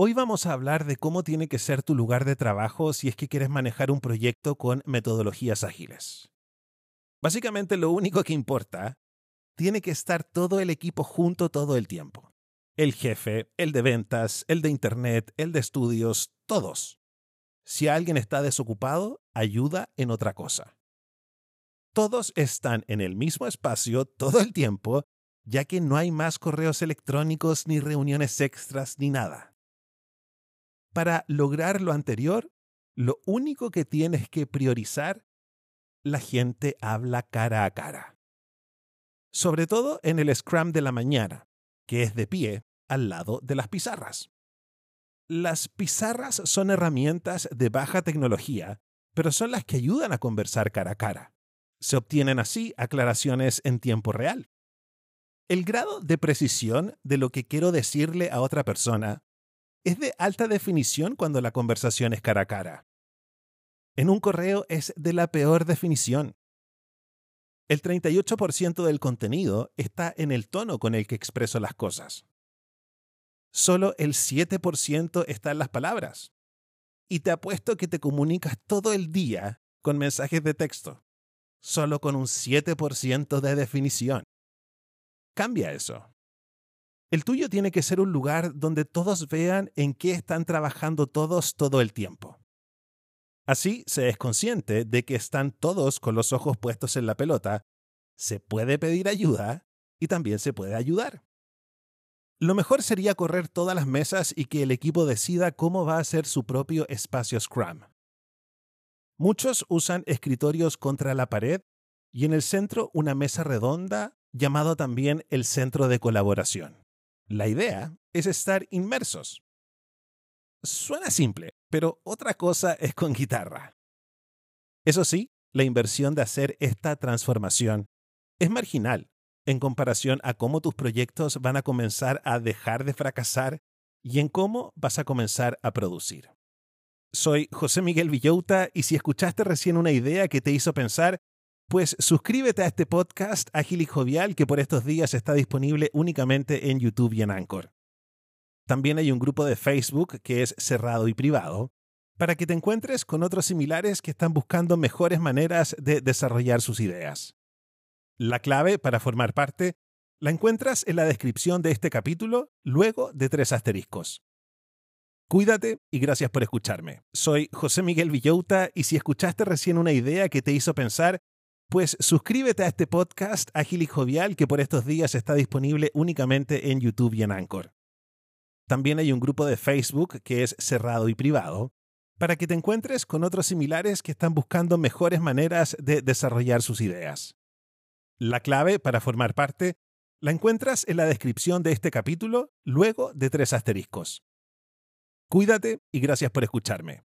Hoy vamos a hablar de cómo tiene que ser tu lugar de trabajo si es que quieres manejar un proyecto con metodologías ágiles. Básicamente lo único que importa, tiene que estar todo el equipo junto todo el tiempo. El jefe, el de ventas, el de internet, el de estudios, todos. Si alguien está desocupado, ayuda en otra cosa. Todos están en el mismo espacio todo el tiempo, ya que no hay más correos electrónicos ni reuniones extras ni nada. Para lograr lo anterior, lo único que tienes que priorizar, la gente habla cara a cara. Sobre todo en el Scrum de la mañana, que es de pie al lado de las pizarras. Las pizarras son herramientas de baja tecnología, pero son las que ayudan a conversar cara a cara. Se obtienen así aclaraciones en tiempo real. El grado de precisión de lo que quiero decirle a otra persona es de alta definición cuando la conversación es cara a cara. En un correo es de la peor definición. El 38% del contenido está en el tono con el que expreso las cosas. Solo el 7% está en las palabras. Y te apuesto que te comunicas todo el día con mensajes de texto, solo con un 7% de definición. Cambia eso. El tuyo tiene que ser un lugar donde todos vean en qué están trabajando todos todo el tiempo. Así se es consciente de que están todos con los ojos puestos en la pelota, se puede pedir ayuda y también se puede ayudar. Lo mejor sería correr todas las mesas y que el equipo decida cómo va a ser su propio espacio Scrum. Muchos usan escritorios contra la pared y en el centro una mesa redonda llamado también el centro de colaboración. La idea es estar inmersos. Suena simple, pero otra cosa es con guitarra. Eso sí, la inversión de hacer esta transformación es marginal en comparación a cómo tus proyectos van a comenzar a dejar de fracasar y en cómo vas a comenzar a producir. Soy José Miguel Villauta y si escuchaste recién una idea que te hizo pensar, pues suscríbete a este podcast ágil y jovial que por estos días está disponible únicamente en YouTube y en Anchor. También hay un grupo de Facebook que es cerrado y privado para que te encuentres con otros similares que están buscando mejores maneras de desarrollar sus ideas. La clave para formar parte la encuentras en la descripción de este capítulo, luego de tres asteriscos. Cuídate y gracias por escucharme. Soy José Miguel Villauta y si escuchaste recién una idea que te hizo pensar, pues suscríbete a este podcast ágil y jovial que por estos días está disponible únicamente en YouTube y en Anchor. También hay un grupo de Facebook que es cerrado y privado para que te encuentres con otros similares que están buscando mejores maneras de desarrollar sus ideas. La clave para formar parte la encuentras en la descripción de este capítulo, luego de tres asteriscos. Cuídate y gracias por escucharme.